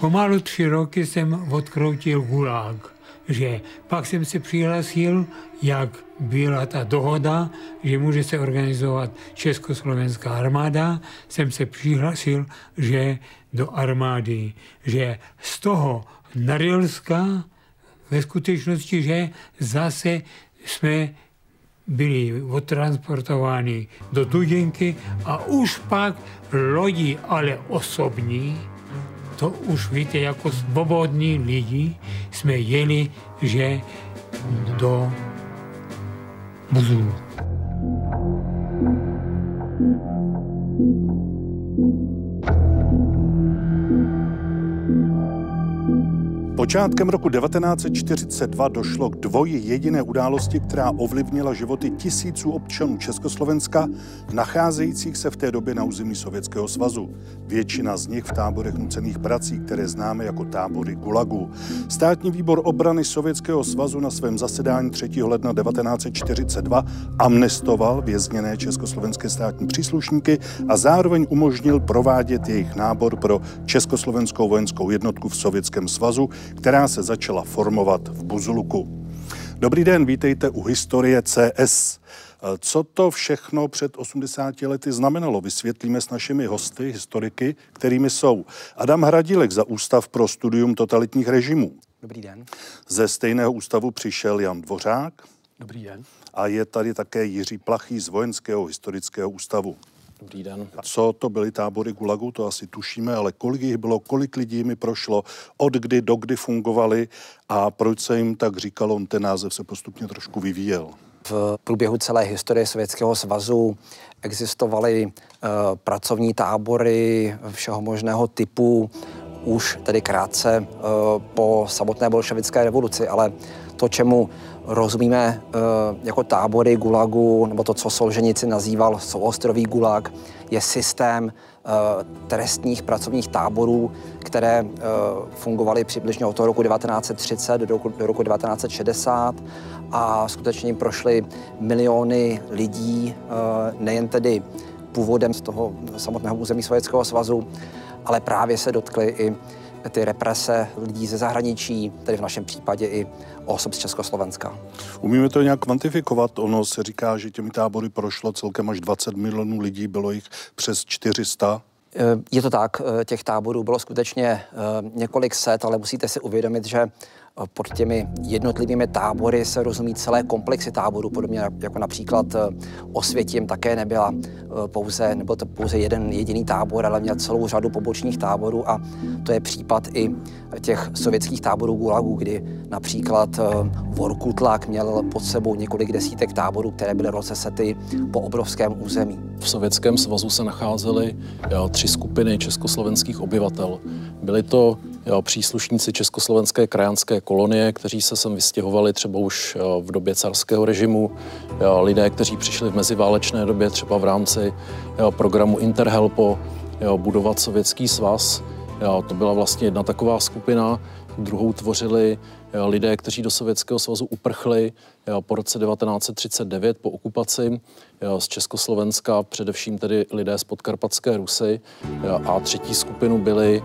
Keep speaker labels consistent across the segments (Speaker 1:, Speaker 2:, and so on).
Speaker 1: Pomalu tři roky jsem odkroutil gulák, že pak jsem se přihlasil, jak byla ta dohoda, že může se organizovat Československá armáda, jsem se přihlasil, že do armády, že z toho Narilska ve skutečnosti, že zase jsme byli odtransportováni do Duděnky a už pak lodi, ale osobní, to už víte, jako svobodní lidi jsme jeli, že do Buzulu.
Speaker 2: Počátkem roku 1942 došlo k dvoji jediné události, která ovlivnila životy tisíců občanů Československa, nacházejících se v té době na území Sovětského svazu. Většina z nich v táborech nucených prací, které známe jako tábory Gulagu. Státní výbor obrany Sovětského svazu na svém zasedání 3. ledna 1942 amnestoval vězněné československé státní příslušníky a zároveň umožnil provádět jejich nábor pro Československou vojenskou jednotku v Sovětském svazu, která se začala formovat v Buzuluku. Dobrý den, vítejte u historie CS. Co to všechno před 80 lety znamenalo, vysvětlíme s našimi hosty, historiky, kterými jsou Adam Hradílek za Ústav pro studium totalitních režimů.
Speaker 3: Dobrý den.
Speaker 2: Ze stejného ústavu přišel Jan Dvořák.
Speaker 3: Dobrý den.
Speaker 2: A je tady také Jiří Plachý z Vojenského historického ústavu.
Speaker 3: Dobrý den.
Speaker 2: Co to byly tábory Gulagu, to asi tušíme, ale kolik jich bylo, kolik lidí mi prošlo, od kdy do kdy fungovali a proč se jim tak říkalo, ten název se postupně trošku vyvíjel.
Speaker 3: V průběhu celé historie Sovětského svazu existovaly uh, pracovní tábory všeho možného typu, už tedy krátce uh, po samotné bolševické revoluci, ale to, čemu rozumíme uh, jako tábory gulagu, nebo to, co Solženici nazýval souostrový gulag, je systém uh, trestních pracovních táborů, které uh, fungovaly přibližně od toho roku 1930 do roku, do roku 1960 a skutečně prošly miliony lidí, nejen tedy původem z toho samotného území Sovětského svazu, ale právě se dotkly i ty represe lidí ze zahraničí, tedy v našem případě i osob z Československa.
Speaker 2: Umíme to nějak kvantifikovat? Ono se říká, že těmi tábory prošlo celkem až 20 milionů lidí, bylo jich přes 400.
Speaker 3: Je to tak, těch táborů bylo skutečně eh, několik set, ale musíte si uvědomit, že pod těmi jednotlivými tábory se rozumí celé komplexy táborů, podobně jako například eh, Osvětím také nebyla eh, pouze, nebo to pouze jeden jediný tábor, ale měl celou řadu pobočních táborů a to je případ i těch sovětských táborů Gulagu, kdy například eh, Vorkutlak měl pod sebou několik desítek táborů, které byly rozesety po obrovském území.
Speaker 4: V Sovětském svazu se nacházely tři skupiny československých obyvatel. Byly to jo, příslušníci Československé krajanské kolonie, kteří se sem vystěhovali třeba už v době carského režimu, jo, lidé, kteří přišli v meziválečné době třeba v rámci jo, programu Interhelpo. Jo, budovat Sovětský svaz. Jo, to byla vlastně jedna taková skupina, druhou tvořili lidé, kteří do Sovětského svazu uprchli po roce 1939 po okupaci z Československa, především tedy lidé z podkarpatské Rusy a třetí skupinu byli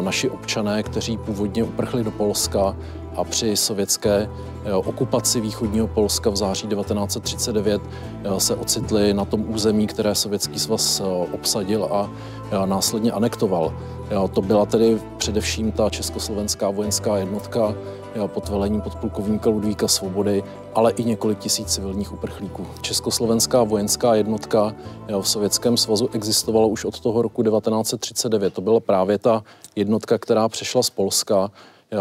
Speaker 4: naši občané, kteří původně uprchli do Polska a při sovětské okupaci východního Polska v září 1939 se ocitli na tom území, které Sovětský svaz obsadil a následně anektoval. To byla tedy především ta československá vojenská jednotka pod velením podplukovníka Ludvíka Svobody, ale i několik tisíc civilních uprchlíků. Československá vojenská jednotka v Sovětském svazu existovala už od toho roku 1939. To byla právě ta jednotka, která přešla z Polska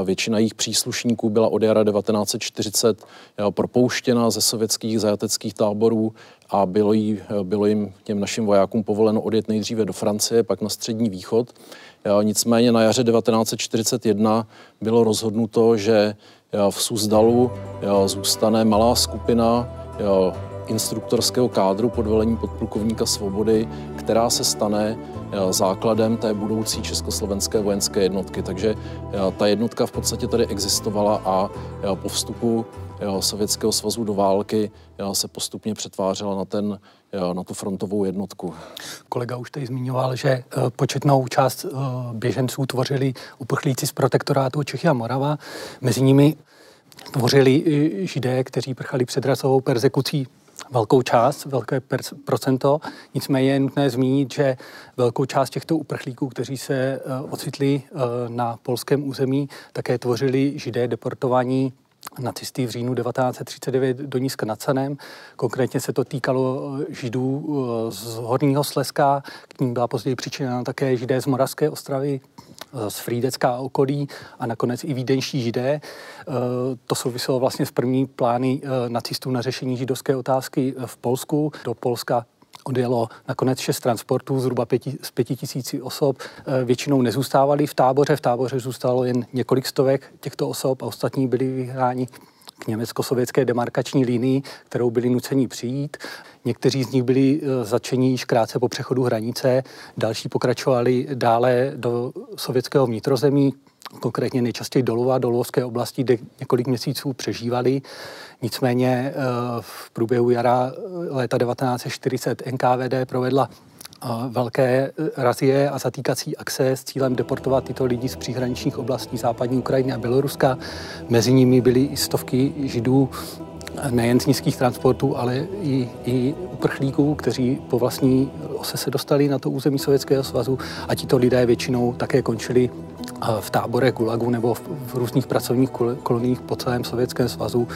Speaker 4: Většina jejich příslušníků byla od jara 1940 propouštěna ze sovětských zajateckých táborů a bylo, jí, bylo jim těm našim vojákům povoleno odjet nejdříve do Francie, pak na střední východ. Nicméně na jaře 1941 bylo rozhodnuto, že v Suzdalu zůstane malá skupina instruktorského kádru pod velením podplukovníka Svobody, která se stane základem té budoucí československé vojenské jednotky. Takže ta jednotka v podstatě tady existovala a po vstupu Sovětského svazu do války se postupně přetvářela na, ten, na tu frontovou jednotku.
Speaker 5: Kolega už tady zmiňoval, že eh, početnou část eh, běženců tvořili uprchlíci z protektorátu Čechy a Morava. Mezi nimi tvořili židé, kteří prchali před rasovou persekucí velkou část, velké procento. Nicméně je nutné zmínit, že velkou část těchto uprchlíků, kteří se uh, ocitli uh, na polském území, také tvořili židé deportovaní nacisty v říjnu 1939 do Nízka nad Sanem. Konkrétně se to týkalo eh, židů eh, z Horního Slezska, k ním byla později přičiněna také židé z Moravské ostravy, eh, z Frídecka a okolí a nakonec i vídeňští židé. To souviselo vlastně s první plány nacistů na řešení židovské otázky v Polsku. Do Polska odjelo nakonec šest transportů, zhruba pěti, z pěti tisíci osob. Většinou nezůstávali v táboře, v táboře zůstalo jen několik stovek těchto osob a ostatní byli vyhráni k německo-sovětské demarkační linii, kterou byli nuceni přijít. Někteří z nich byli eh, začení již krátce po přechodu hranice, další pokračovali dále do sovětského vnitrozemí, konkrétně nejčastěji do Lova, do Lovské oblasti, kde několik měsíců přežívali. Nicméně eh, v průběhu jara eh, léta 1940 NKVD provedla velké razie a zatýkací akce s cílem deportovat tyto lidi z příhraničních oblastí západní Ukrajiny a Běloruska. Mezi nimi byly i stovky židů nejen z nízkých transportů, ale i, i uprchlíků, kteří po vlastní ose se dostali na to území Sovětského svazu a tito lidé většinou také končili v tábore Gulagu nebo v, různých pracovních koloniích po celém Sovětském svazu.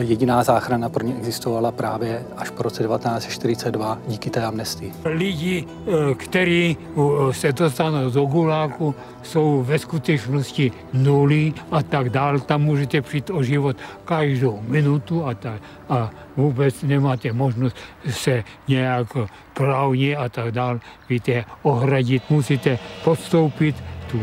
Speaker 5: Jediná záchrana pro ně existovala právě až po roce 1942 díky té amnestii.
Speaker 1: Lidi, eh, kteří eh, se dostanou do Gulagu, jsou ve skutečnosti nuly a tak dál. Tam můžete přijít o život každou minutu a, tak, a vůbec nemáte možnost se nějak právně a tak dál, víte, ohradit. Musíte podstoupit tu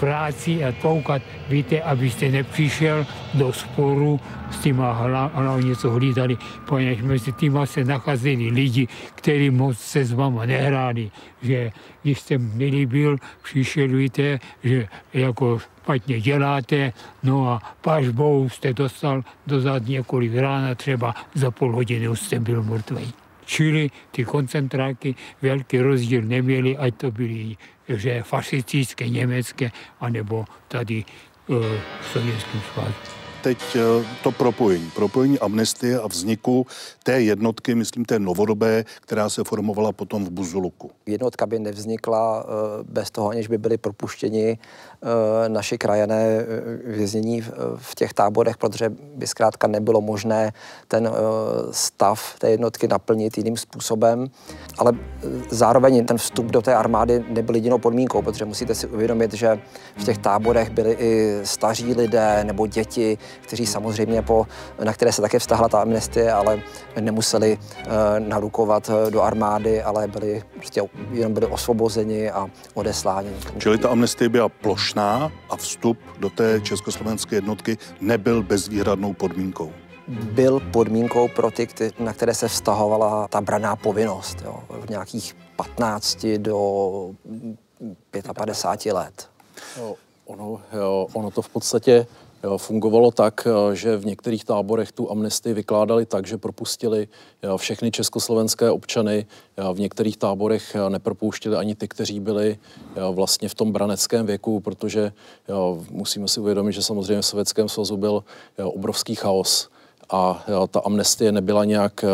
Speaker 1: práci a koukat, víte, abyste nepřišel do sporu s těma hlavně, co hlídali, poněž mezi týma se nacházeli lidi, kteří moc se s váma nehráli, že když jste nelíbil, přišel, víte, že jako špatně děláte, no a pažbou jste dostal do zad několik rána, třeba za půl hodiny už jste byl mrtvý. Čili ty koncentráky velký rozdíl neměly, ať to byly že fašistické, německé, anebo tady uh, v Sovětském svazu
Speaker 2: teď eh, to propojení. Propojení amnestie a vzniku té jednotky, myslím té novodobé, která se formovala potom v Buzuluku.
Speaker 3: Jednotka by nevznikla eh, bez toho, aniž by byli propuštěni Eh, naši krajané eh, věznění v těch táborech, protože by zkrátka nebylo možné ten eh, stav té jednotky naplnit jiným způsobem. Ale zároveň ten vstup do té armády nebyl jedinou podmínkou, protože musíte si uvědomit, že v těch táborech byli i staří lidé nebo děti, kteří samozřejmě po, na které se také vztahla ta amnestie, ale nemuseli narukovat do armády, ale byli prostě jenom byli osvobozeni a odesláni.
Speaker 2: Čili ta amnestie byla plošná plošná a vstup do té československé jednotky nebyl bezvýhradnou podmínkou
Speaker 3: byl podmínkou pro ty, na které se vztahovala ta braná povinnost jo, v nějakých 15 do 55 let.
Speaker 4: Jo, ono, jo, ono to v podstatě fungovalo tak, eh, že v některých táborech tu amnestii vykládali tak, že propustili všechny československé občany. V některých táborech eh, nepropouštěli ani ty, kteří byli vlastně v tom braneckém věku, protože musíme si uvědomit, že samozřejmě v Sovětském svazu byl obrovský chaos a ta amnestie nebyla nějak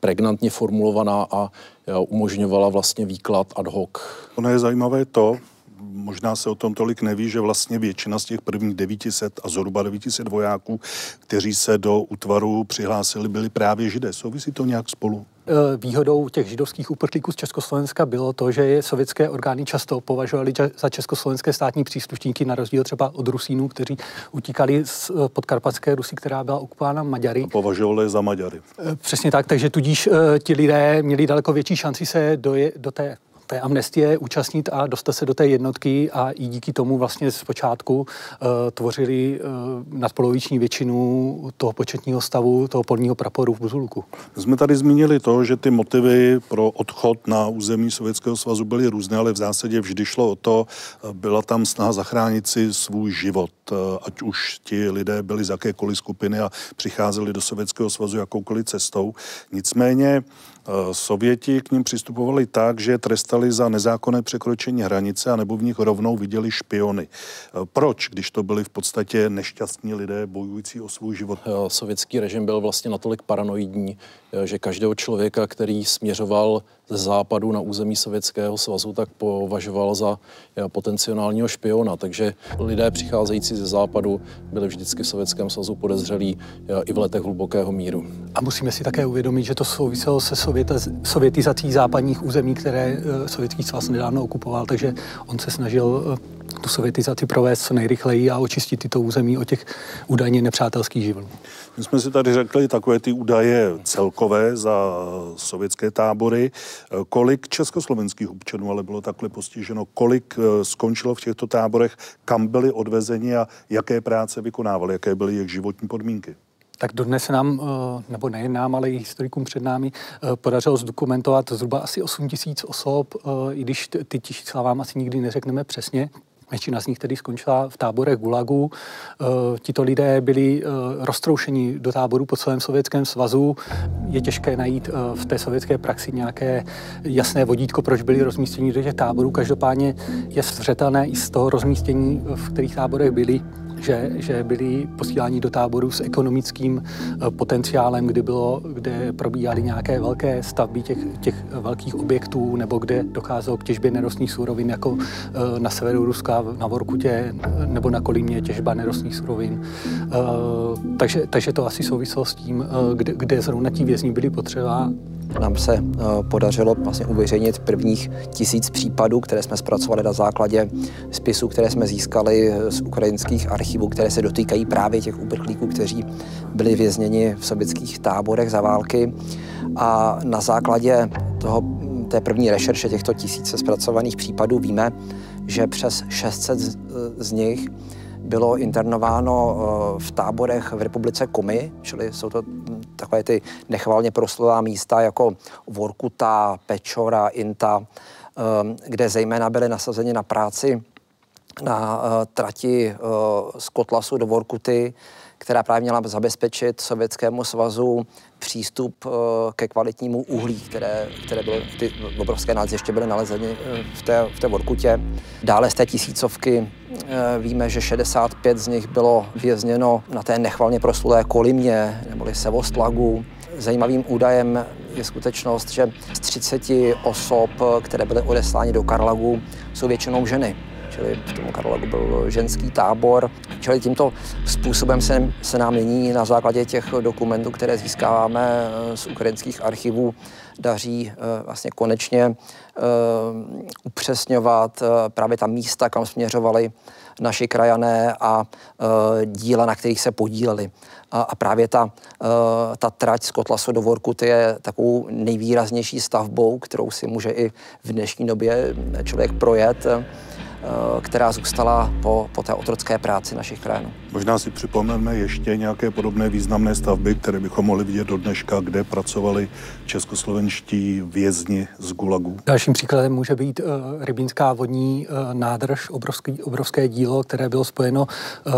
Speaker 4: pregnantně formulovaná a umožňovala vlastně výklad ad hoc.
Speaker 2: Ono je zajímavé to, možná se o tom tolik neví, že vlastně většina z těch prvních 900 a zhruba 900 vojáků, kteří se do útvaru přihlásili, byli právě židé. Souvisí to nějak spolu?
Speaker 5: E, výhodou těch židovských uprchlíků z Československa bylo to, že je sovětské orgány často považovali za československé státní příslušníky, na rozdíl třeba od Rusínů, kteří utíkali z e, podkarpatské Rusy, která byla okupována Maďary. A
Speaker 2: považovali za Maďary.
Speaker 5: E, přesně tak, takže tudíž ti lidé měli daleko větší šanci se do, do té té amnestie účastnit a dostat se do té jednotky a i díky tomu vlastně zpočátku uh, tvořili uh, nadpoloviční většinu toho početního stavu, toho polního praporu v Buzulku.
Speaker 2: My jsme tady zmínili to, že ty motivy pro odchod na území Sovětského svazu byly různé, ale v zásadě vždy šlo o to, byla tam snaha zachránit si svůj život, ať už ti lidé byli z jakékoliv skupiny a přicházeli do Sovětského svazu jakoukoliv cestou. Nicméně Eh, Sověti k ním přistupovali tak, že trestali za nezákonné překročení hranice a nebo v nich rovnou viděli špiony. Eh, proč, když to byli v podstatě nešťastní lidé bojující o svůj život?
Speaker 4: Eh, sovětský režim byl vlastně natolik paranoidní, že každého člověka, který směřoval ze západu na území Sovětského svazu, tak považoval za potenciálního špiona. Takže lidé přicházející ze západu byli vždycky v Sovětském svazu podezřelí i v letech hlubokého míru.
Speaker 5: A musíme si také uvědomit, že to souviselo se sovětizací západních území, které eh, Sovětský svaz nedávno okupoval, takže on se snažil eh, tu sovětizaci provést co nejrychleji a očistit tyto území od těch údajně nepřátelských živlů.
Speaker 2: My jsme si tady řekli takové ty údaje celkové za sovětské tábory. Kolik československých občanů ale bylo takhle postiženo? Kolik eh, skončilo v těchto táborech? Kam byli odvezeni a jaké práce vykonávali? Jaké byly jejich životní podmínky?
Speaker 5: tak dodnes nám, eh, nebo nejen nám, ale i historikům před námi, eh, podařilo zdokumentovat zhruba asi 8 tisíc osob, i když ty čísla vám asi nikdy neřekneme přesně. Většina z nich tedy skončila v táborech Gulagu. E, tito lidé byli e, roztroušeni do táboru po celém Sovětském svazu. Je těžké najít e, v té sovětské praxi nějaké jasné vodítko, proč byli rozmístěni do těch táborů. Každopádně je zřetelné i z toho rozmístění, v kterých táborech byli, že, že byli posíláni do táboru s ekonomickým eh, potenciálem, kdy bylo, kde probíhaly nějaké velké stavby těch, těch velkých objektů, nebo kde docházelo k těžbě nerostných surovin, jako eh, na severu Ruska, na Vorkutě, nebo na Kolímě těžba nerostných surovin. Eh, takže, takže to asi souviselo s tím, kde, kde zrovna ti vězni byli potřeba
Speaker 3: nám se eh, podařilo vlastně uveřejnit prvních tisíc případů, které jsme zpracovali na základě spisů, které jsme získali z ukrajinských archivů, které se dotýkají právě těch uprchlíků, kteří byli vězněni v sovětských táborech za války. A na základě toho, té první rešerše těchto tisíce zpracovaných případů víme, že přes 600 z nich bylo internováno eh, v táborech v republice Komy, čili jsou to hm, takové ty nechvalně proslulá místa jako Vorkuta, Pečora, Inta, eh, kde zejména byly nasazeni na práci na eh, trati z Kotlasu do Vorkuty, která právě měla zabezpečit Sovětskému svazu přístup eh, ke kvalitnímu uhlí, které, které bylo, ty obrovské ještě byly nalezeny eh, v té, v té Vorkutě. Dále z té tisícovky eh, víme, že 65 z nich bylo vězněno na té nechvalně proslulé Kolimě neboli Sevostlagu. Zajímavým údajem je skutečnost, že z 30 osob, které byly odeslány do Karlagu, jsou většinou ženy čili v tom Karlagu byl ženský tábor. Čili tímto způsobem se, se nám nyní na základě těch dokumentů, které získáváme eh, z ukrajinských archivů, daří eh, vlastně konečně eh, upřesňovat právě ta místa, kam směřovali naši krajané a díla, na kterých se podíleli. A, a právě ta, ta trať z Kotlasu do Vorkuty je takovou nejvýraznější stavbou, kterou si může i v dnešní době člověk projet. Eh, která zůstala po, po té otrocké práci našich krajanů.
Speaker 2: Možná si připomeneme ještě nějaké podobné významné stavby, které bychom mohli vidět do dneška, kde pracovali českoslovenští vězni z Gulagu.
Speaker 5: Dalším příkladem může být uh, rybínská vodní uh, nádrž, obrovský, obrovské dílo, které bylo spojeno uh,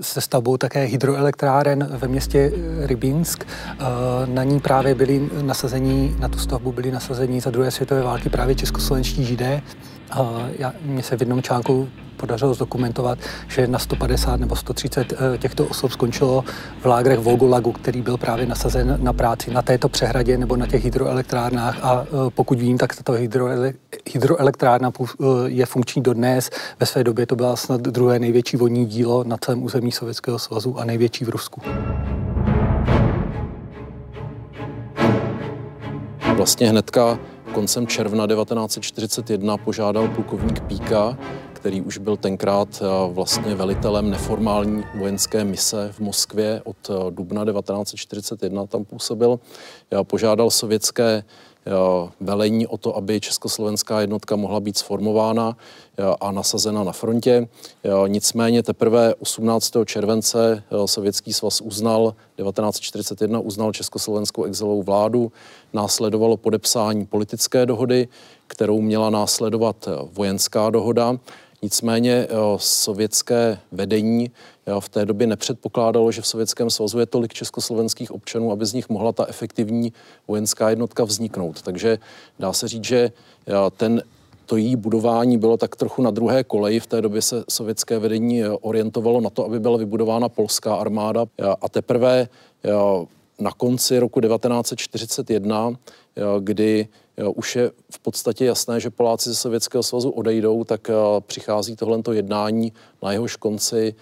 Speaker 5: se stavbou také hydroelektráren ve městě Rybínsk. Uh, na ní právě byli nasazení, na tu stavbu byli nasazení za druhé světové války právě českoslovenští židé. Já, mně se v jednom článku podařilo zdokumentovat, že na 150 nebo 130 eh, těchto osob skončilo v lágrech Volgolagu, který byl právě nasazen na práci na této přehradě nebo na těch hydroelektrárnách a eh, pokud vím, tak tato hydroele, hydroelektrárna eh, je funkční dodnes. Ve své době to byla snad druhé největší vodní dílo na celém území Sovětského svazu a největší v Rusku.
Speaker 4: Vlastně hnedka koncem června 1941 požádal plukovník Píka, který už byl tenkrát eh, vlastně velitelem neformální vojenské mise v Moskvě od eh, dubna 1941 tam působil. Požádal sovětské velení o to, aby československá jednotka mohla být sformována a nasazena na frontě. Nicméně teprve 18. července Sovětský svaz uznal, 1941 uznal československou exilovou vládu, následovalo podepsání politické dohody, kterou měla následovat vojenská dohoda. Nicméně sovětské vedení eh, v té době nepředpokládalo, že v Sovětském svazu je tolik československých občanů, aby z nich mohla ta efektivní vojenská jednotka vzniknout. Takže dá se říct, že eh, ten to její budování bylo tak trochu na druhé koleji. V té době se sovětské vedení orientovalo na to, aby byla vybudována polská armáda a teprve na konci roku 1941, kdy už je v podstatě jasné, že Poláci ze Sovětského svazu odejdou, tak přichází tohleto jednání, na jehož konci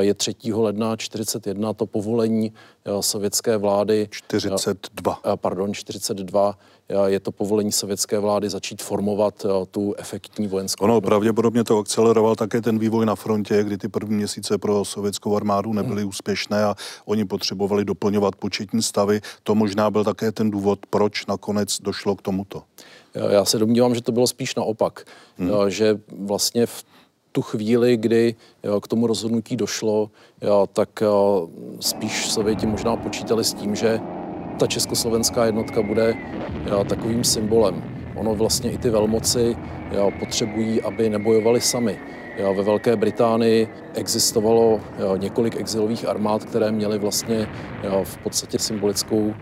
Speaker 4: je 3. ledna 41 to povolení sovětské vlády.
Speaker 2: 42.
Speaker 4: Pardon, 42 je to povolení sovětské vlády začít formovat eh, tu efektní vojenskou.
Speaker 2: Ono pravděpodobně to akceleroval také ten vývoj na frontě, kdy ty první měsíce pro sovětskou armádu nebyly hmm. úspěšné a oni potřebovali doplňovat početní stavy. To možná byl také ten důvod, proč nakonec došlo k tomuto.
Speaker 4: Já se domnívám, že to bylo spíš naopak, hmm. že vlastně v tu chvíli, kdy k tomu rozhodnutí došlo, tak spíš Sověti možná počítali s tím, že ta československá jednotka bude takovým symbolem. Ono vlastně i ty velmoci potřebují, aby nebojovali sami. Ve Velké Británii existovalo několik exilových armád, které měly vlastně v podstatě symbolickou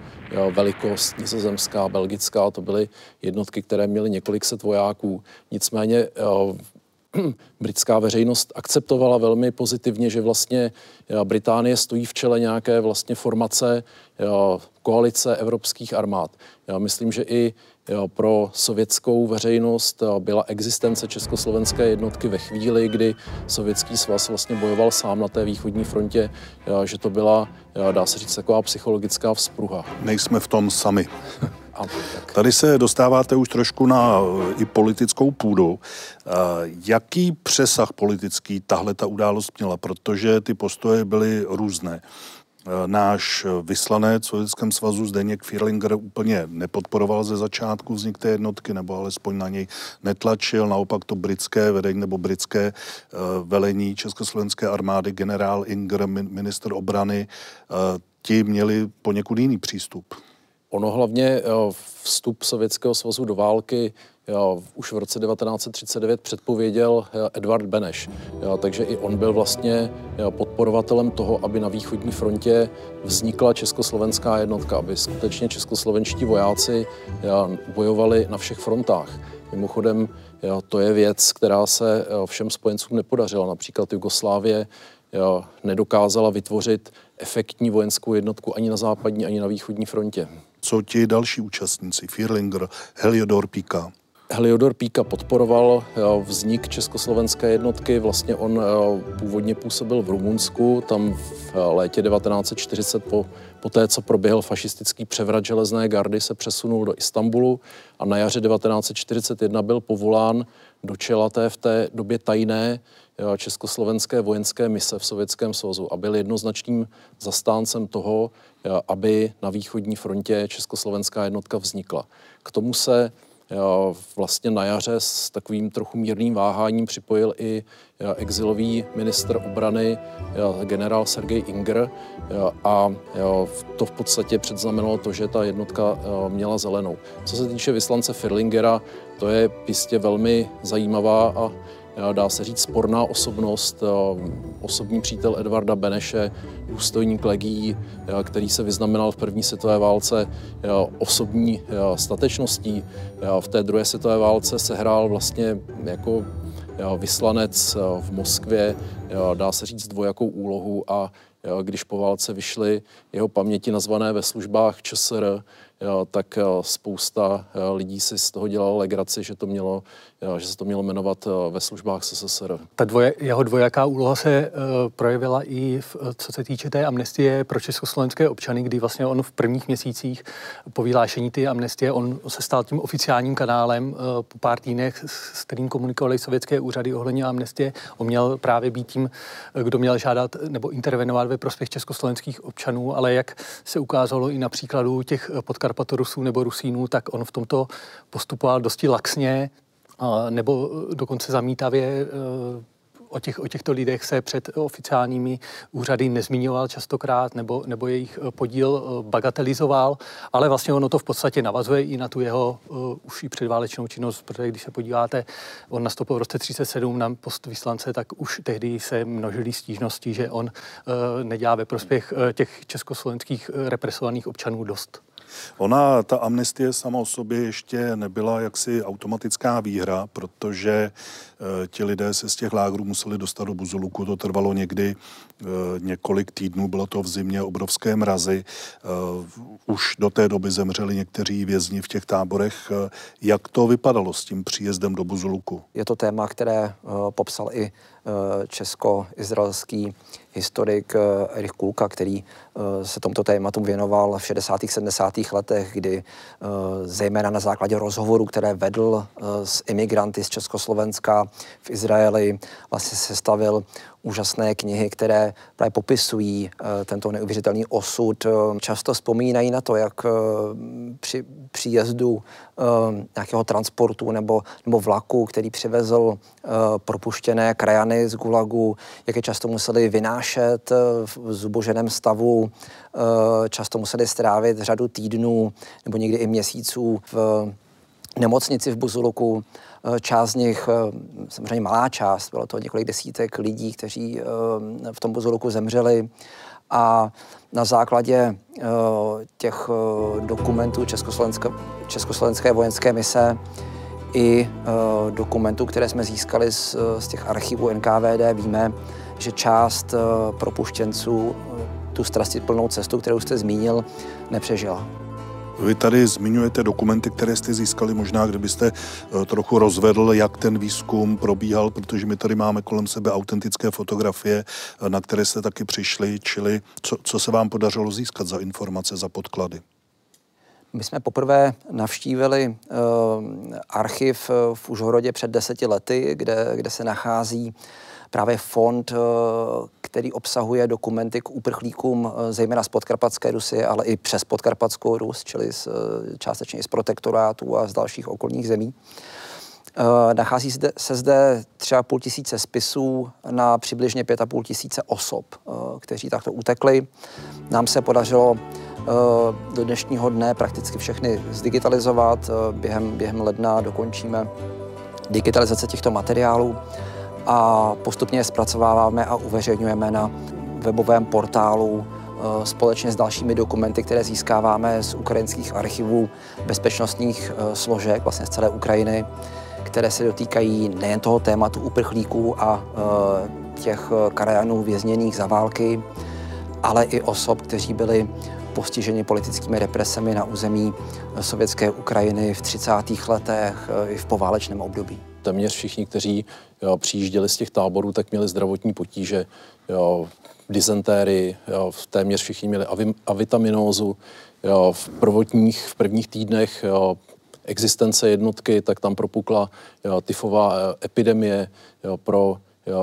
Speaker 4: velikost nizozemská, belgická. To byly jednotky, které měly několik set vojáků. Nicméně britská veřejnost akceptovala velmi pozitivně, že vlastně Británie stojí v čele nějaké vlastně formace koalice evropských armád. Já myslím, že i pro sovětskou veřejnost byla existence československé jednotky ve chvíli, kdy sovětský svaz vlastně bojoval sám na té východní frontě, že to byla, dá se říct, taková psychologická vzpruha.
Speaker 2: Nejsme v tom sami. Tady se dostáváte už trošku na i politickou půdu. Jaký přesah politický tahle ta událost měla? Protože ty postoje byly různé. Náš vyslanec v Sovětském svazu Zdeněk Firlinger úplně nepodporoval ze začátku vznik té jednotky, nebo alespoň na něj netlačil. Naopak to britské vedení nebo britské eh, velení Československé armády, generál Inger, minister obrany, eh, ti měli poněkud jiný přístup.
Speaker 4: Ono hlavně vstup Sovětského svazu do války už v roce 1939 předpověděl Edvard Beneš. Takže i on byl vlastně podporovatelem toho, aby na východní frontě vznikla československá jednotka, aby skutečně českoslovenští vojáci jo, bojovali na všech frontách. Mimochodem, to je věc, která se všem spojencům nepodařila. Například Jugoslávie nedokázala vytvořit efektní vojenskou jednotku ani na západní, ani na východní frontě
Speaker 2: co ti další účastníci, Firlinger, Heliodor Píka?
Speaker 4: Heliodor Píka podporoval vznik československé jednotky. Vlastně on původně působil v Rumunsku, tam v létě 1940 po, po té, co proběhl fašistický převrat železné gardy, se přesunul do Istanbulu a na jaře 1941 byl povolán do čela té v té době tajné československé vojenské mise v Sovětském svazu a byl jednoznačným zastáncem toho, aby na východní frontě československá jednotka vznikla. K tomu se vlastně na jaře s takovým trochu mírným váháním připojil i exilový minister obrany generál Sergej Inger a to v podstatě předznamenalo to, že ta jednotka měla zelenou. Co se týče vyslance Firlingera, to je jistě velmi zajímavá a dá se říct, sporná osobnost, osobní přítel Edvarda Beneše, důstojník legií, který se vyznamenal v první světové válce osobní statečností. V té druhé světové válce se hrál vlastně jako vyslanec v Moskvě, dá se říct dvojakou úlohu a když po válce vyšly jeho paměti nazvané ve službách ČSR, tak spousta lidí si z toho dělalo legraci, že, to mělo, že se to mělo jmenovat eh, ve službách SSSR.
Speaker 5: Ta dvoje, jeho dvojaká úloha se uh, projevila i v, co se týče té amnestie pro československé občany, kdy vlastně on v prvních měsících po vyhlášení té amnestie, on se stal tím oficiálním kanálem uh, po pár týdnech, s kterým komunikovali sovětské úřady ohledně amnestie. On měl právě být tím, kdo měl žádat nebo intervenovat ve prospěch československých občanů, ale jak se ukázalo i na příkladu těch potkat Karpatorusů nebo Rusínů, tak on v tomto postupoval dosti laxně, nebo dokonce zamítavě o, těch, o těchto lidech se před oficiálními úřady nezmiňoval častokrát nebo, nebo jejich eh, podíl eh, bagatelizoval, ale vlastně ono to v podstatě navazuje i na tu jeho uh, už i předválečnou činnost, protože když se podíváte, on nastoupil v roce 37 na post vyslance, tak už tehdy se množily stížnosti, že on nedělá ve prospěch těch československých represovaných občanů dost.
Speaker 2: Ona, ta amnestie sama o sobě ještě nebyla jaksi automatická výhra, protože e, ti lidé se z těch lágrů museli dostat do Buzuluku. To trvalo někdy e, několik týdnů, bylo to v zimě obrovské mrazy. E, už do té doby zemřeli někteří vězni v těch táborech. Jak to vypadalo s tím příjezdem do Buzuluku?
Speaker 3: Je to téma, které popsal i česko-izraelský historik eh, Erich Kulka, který eh, se tomuto tématu věnoval v 60. 70. letech, kdy eh, zejména na základě rozhovoru, které vedl s imigranty z Československa v Izraeli, vlastně sestavil úžasné knihy, které právě popisují tento neuvěřitelný osud. Často vzpomínají na to, jak při příjezdu nějakého transportu nebo, nebo vlaku, který přivezl propuštěné krajany z Gulagu, jak je často museli vynášet eh, v zuboženém stavu, eh, často museli strávit řadu týdnů nebo někdy i měsíců v nemocnici v Buzuluku. Eh, část z nich, samozřejmě malá část, bylo to několik desítek lidí, kteří v tom Buzuluku zemřeli. A na základě těch dokumentů Československé, Československé vojenské mise i dokumentů, které jsme získali z, z těch archivů NKVD, víme, že část eh, propuštěnců eh, tu plnou cestu, kterou jste zmínil, nepřežila.
Speaker 2: Vy tady zmiňujete dokumenty, které jste získali, možná kdybyste eh, trochu rozvedl, jak ten výzkum probíhal, protože my tady máme kolem sebe autentické fotografie, na které jste taky přišli, čili co, co se vám podařilo získat za informace, za podklady?
Speaker 3: My jsme poprvé navštívili uh, archiv v Užhorodě před deseti lety, kde, kde se nachází uh, právě fond, eh, který obsahuje dokumenty k uprchlíkům eh, zejména z podkarpatské Rusy, ale i přes podkarpatskou Rus, čili z, eh, částečně i z protektorátů a z dalších okolních zemí. Nachází se zde třeba půl tisíce spisů na přibližně pět a půl tisíce osob, kteří takto utekli. Nám se podařilo do dnešního dne prakticky všechny zdigitalizovat. Během, během ledna dokončíme digitalizace těchto materiálů a postupně je zpracováváme a uveřejňujeme na webovém portálu eh, společně s dalšími dokumenty, které získáváme z ukrajinských archivů bezpečnostních eh, složek vlastně z celé Ukrajiny, které se dotýkají nejen toho tématu uprchlíků a eh, těch krajanů vězněných za války, ale i osob, kteří byli postiženi politickými represemi na území sovětské Ukrajiny v 30. letech i v poválečném období
Speaker 4: téměř všichni, kteří přijížděli z těch táborů, tak měli zdravotní potíže, jo, téměř všichni měli avitaminózu. V prvotních, v prvních týdnech existence jednotky, tak tam propukla tyfová e, epidemie pro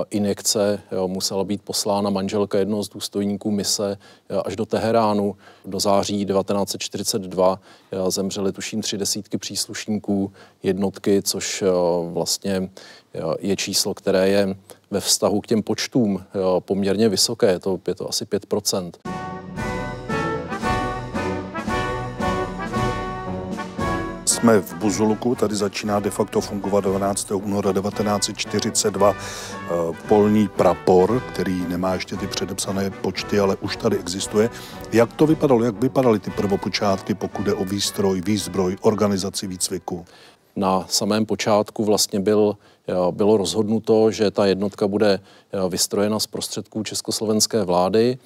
Speaker 4: injekce musela být poslána manželka jednoho z důstojníků mise až do Teheránu. Do září 1942 jo, zemřeli tuším tři desítky příslušníků jednotky, což vlastně je číslo, které je ve vztahu k těm počtům poměrně vysoké, je to, je to asi 5
Speaker 2: jsme v Buzuluku, tady začíná de facto fungovat 12. února 1942 eh, polní prapor, který nemá ještě ty předepsané počty, ale už tady existuje. Jak to vypadalo, jak vypadaly ty prvopočátky, pokud jde o výstroj, výzbroj, organizaci výcviku?
Speaker 4: Na samém počátku vlastně byl bylo rozhodnuto, že ta jednotka bude vystrojena z prostředků československé vlády,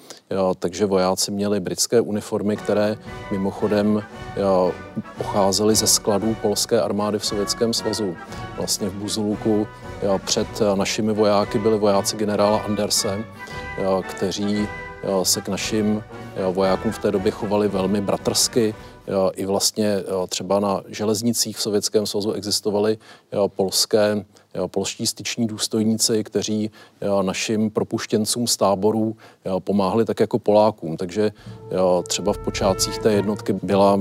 Speaker 4: takže vojáci měli britské uniformy, které mimochodem pocházely ze skladů polské armády v Sovětském svazu. Vlastně v Buzuluku před našimi vojáky byli vojáci generála Anderse, kteří se k našim vojákům v té době chovali velmi bratrsky, i vlastně třeba na železnicích v Sovětském svazu existovaly polské, polští styční důstojníci, kteří našim propuštěncům z táborů pomáhali tak jako Polákům. Takže třeba v počátcích té jednotky byla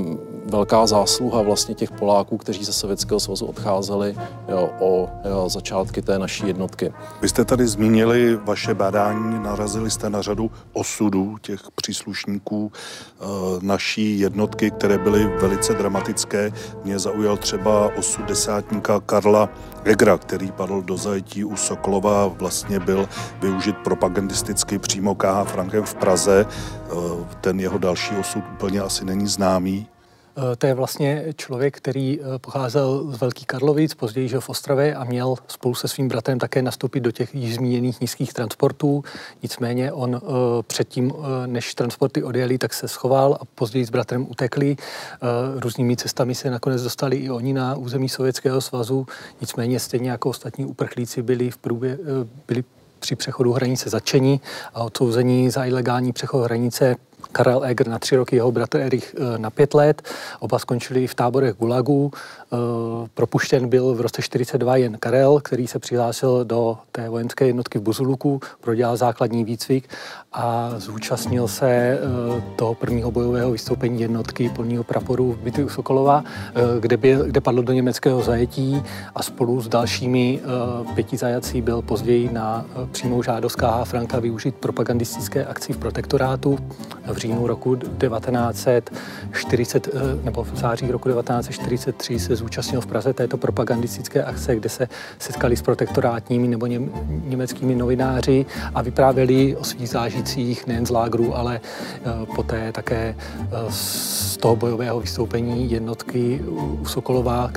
Speaker 4: velká zásluha vlastně těch Poláků, kteří ze Sovětského svazu odcházeli jo, o jo, začátky té naší jednotky.
Speaker 2: Vy jste tady zmínili vaše bádání, narazili jste na řadu osudů těch příslušníků e, naší jednotky, které byly velice dramatické. Mě zaujal třeba osud desátníka Karla Egra, který padl do zajetí u Sokolova, vlastně byl využit propagandisticky přímo KH Frankem v Praze. E, ten jeho další osud úplně asi není známý.
Speaker 5: Eh, to je vlastně člověk, který eh, pocházel z Velký Karlovic, později žil v Ostravě a měl spolu se svým bratrem také nastoupit do těch již zmíněných nízkých transportů. Nicméně on eh, předtím, než transporty odjeli, tak se schoval a později s bratrem utekli. Různými cestami se nakonec dostali i oni na území Sovětského svazu. Nicméně stejně jako ostatní uprchlíci byli v průbě, byli při přechodu hranice začení a odsouzení za ilegální přechod hranice Karel Eger na tři roky, jeho bratr Erich eh, na pět let. Oba skončili v táborech Gulagu. Eh, propuštěn byl v roce 42 jen Karel, který se přihlásil do té vojenské jednotky v Buzuluku, prodělal základní výcvik a zúčastnil se eh, toho prvního bojového vystoupení jednotky polního praporu v bitvě u Sokolova, kde, byl, kde padl do německého zajetí a spolu s dalšími pěti zajací byl později na přímou žádost KH Franka využít propagandistické akci v protektorátu v říjnu roku 1940 eh, nebo v září roku 1943 se zúčastnil v Praze této propagandistické akce, kde se setkali s protektorátními nebo ně, německými novináři a vyprávěli o svých zážitcích nejen z lágru, ale uh, poté také uh, z toho bojového vystoupení jednotky u Sokolova,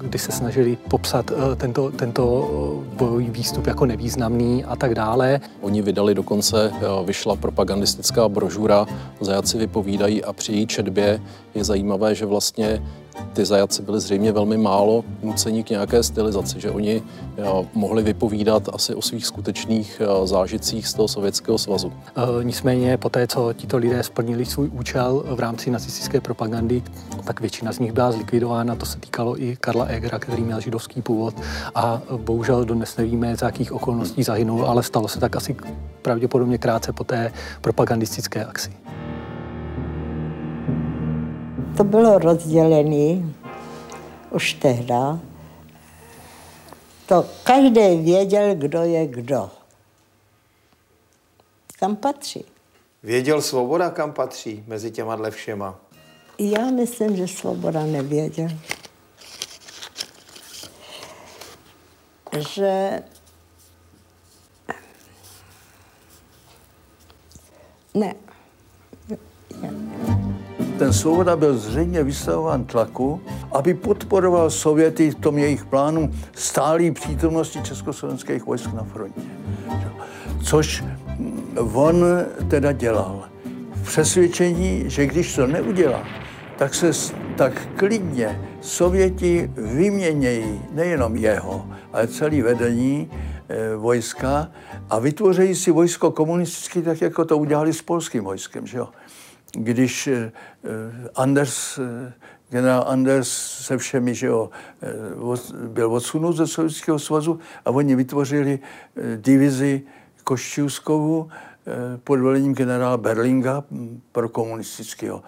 Speaker 5: kdy se snažili popsat tento, tento bojový výstup jako nevýznamný a tak dále.
Speaker 4: Oni vydali dokonce, vyšla propagandistická brožura brožura Zajaci vypovídají a při její četbě je zajímavé, že vlastně ty zajaci byli zřejmě velmi málo nuceni k nějaké stylizaci, že oni jo, mohli vypovídat asi o svých skutečných jo, zážitcích z toho Sovětského svazu.
Speaker 5: E, nicméně po té, co tito lidé splnili svůj účel v rámci nacistické propagandy, tak většina z nich byla zlikvidována. To se týkalo i Karla Egera, který měl židovský původ a bohužel dnes nevíme, z jakých okolností zahynul, ale stalo se tak asi pravděpodobně krátce po té propagandistické akci
Speaker 6: to bylo rozdělené už tehda. To každý věděl, kdo je kdo. Kam patří.
Speaker 7: Věděl Svoboda, kam patří mezi těma dle všema?
Speaker 6: Já myslím, že Svoboda nevěděl. Že ne.
Speaker 8: ne ten Svoboda byl zřejmě vystavován tlaku, aby podporoval Sověty v tom jejich plánu stálý přítomnosti československých vojsk na frontě. Což on teda dělal. V přesvědčení, že když to neudělá, tak se tak klidně Sověti vyměnějí nejenom jeho, ale celý vedení e, vojska a vytvoří si vojsko komunistické, tak jako to udělali s polským vojskem. Že jo? Když eh, Anders, eh, generál Anders se všemi, že jo, eh, byl odsunut ze Sovětského svazu a oni vytvořili divizi Košťůvskou pod velením generála Berlinga pro komunistického.